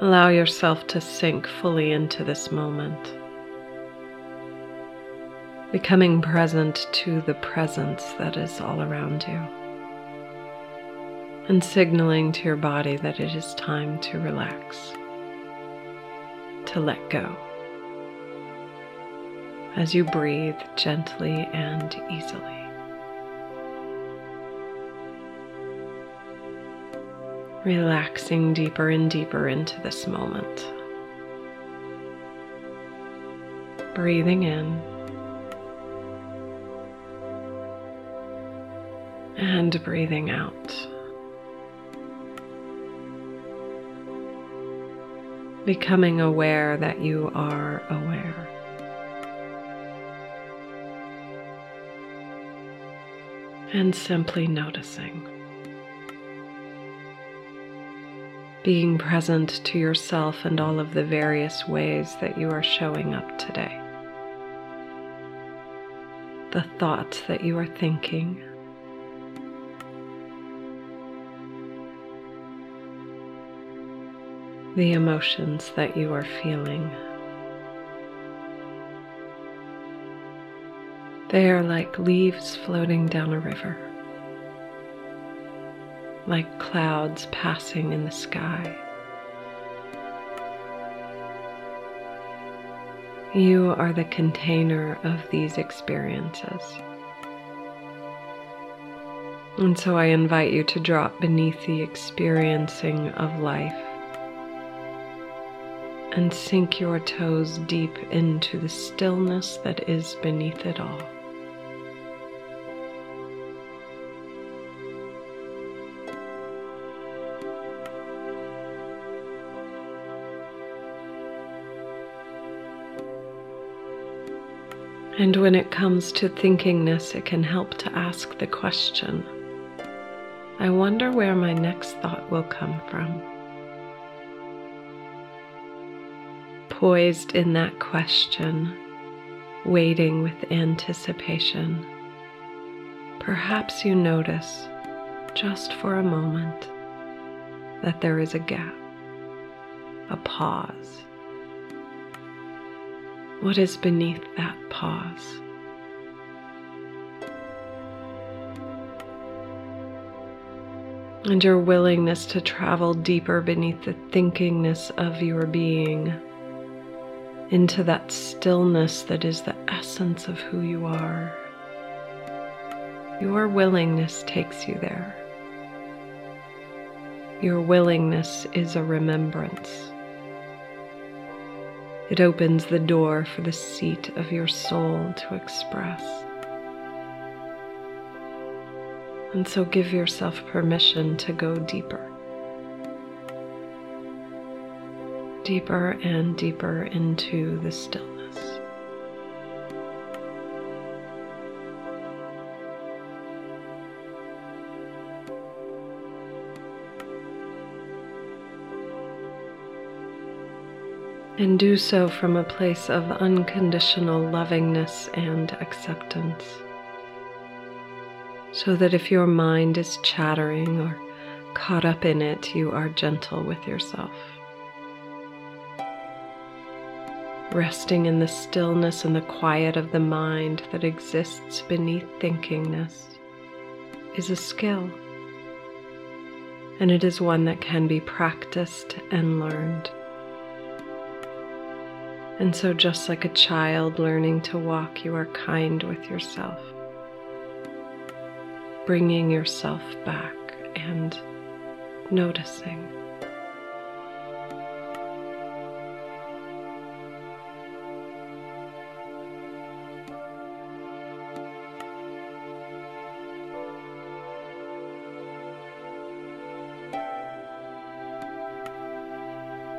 allow yourself to sink fully into this moment, becoming present to the presence that is all around you, and signaling to your body that it is time to relax, to let go. As you breathe gently and easily. Relaxing deeper and deeper into this moment. Breathing in and breathing out. Becoming aware that you are aware. And simply noticing. Being present to yourself and all of the various ways that you are showing up today. The thoughts that you are thinking. The emotions that you are feeling. They are like leaves floating down a river like clouds passing in the sky. You are the container of these experiences. And so I invite you to drop beneath the experiencing of life and sink your toes deep into the stillness that is beneath it all. And when it comes to thinkingness, it can help to ask the question I wonder where my next thought will come from. Poised in that question, waiting with anticipation, perhaps you notice, just for a moment, that there is a gap, a pause what is beneath that pause? And your willingness to travel deeper beneath the thinkingness of your being into that stillness that is the essence of who you are. Your willingness takes you there. Your willingness is a remembrance. It opens the door for the seat of your soul to express. And so give yourself permission to go deeper. Deeper and deeper into the stillness. And do so from a place of unconditional lovingness and acceptance. So that if your mind is chattering or caught up in it, you are gentle with yourself. Resting in the stillness and the quiet of the mind that exists beneath thinkingness is a skill, and it is one that can be practiced and learned. And so, just like a child learning to walk, you are kind with yourself, bringing yourself back and noticing.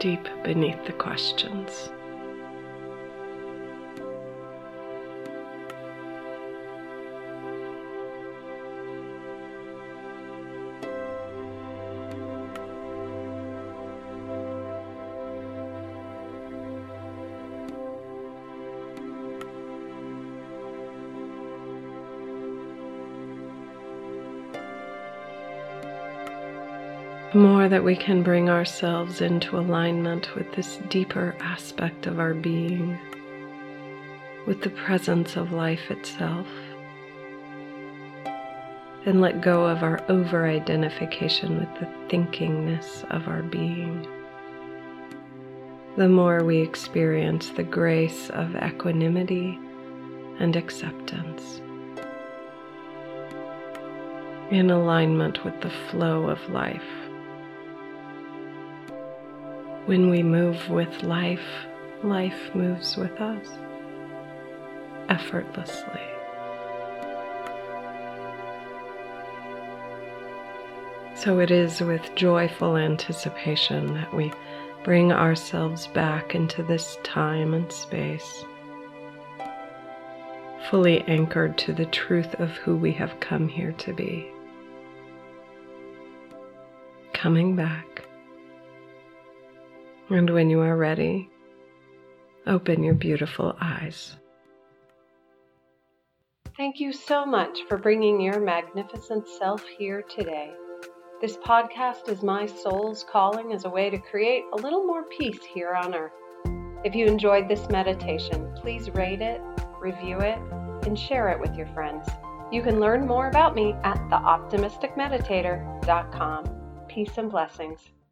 Deep beneath the questions. More that we can bring ourselves into alignment with this deeper aspect of our being, with the presence of life itself, and let go of our over identification with the thinkingness of our being. The more we experience the grace of equanimity and acceptance, in alignment with the flow of life. When we move with life, life moves with us effortlessly. So it is with joyful anticipation that we bring ourselves back into this time and space, fully anchored to the truth of who we have come here to be. Coming back. And when you are ready, open your beautiful eyes. Thank you so much for bringing your magnificent self here today. This podcast is my soul's calling as a way to create a little more peace here on earth. If you enjoyed this meditation, please rate it, review it, and share it with your friends. You can learn more about me at theoptimisticmeditator.com. Peace and blessings.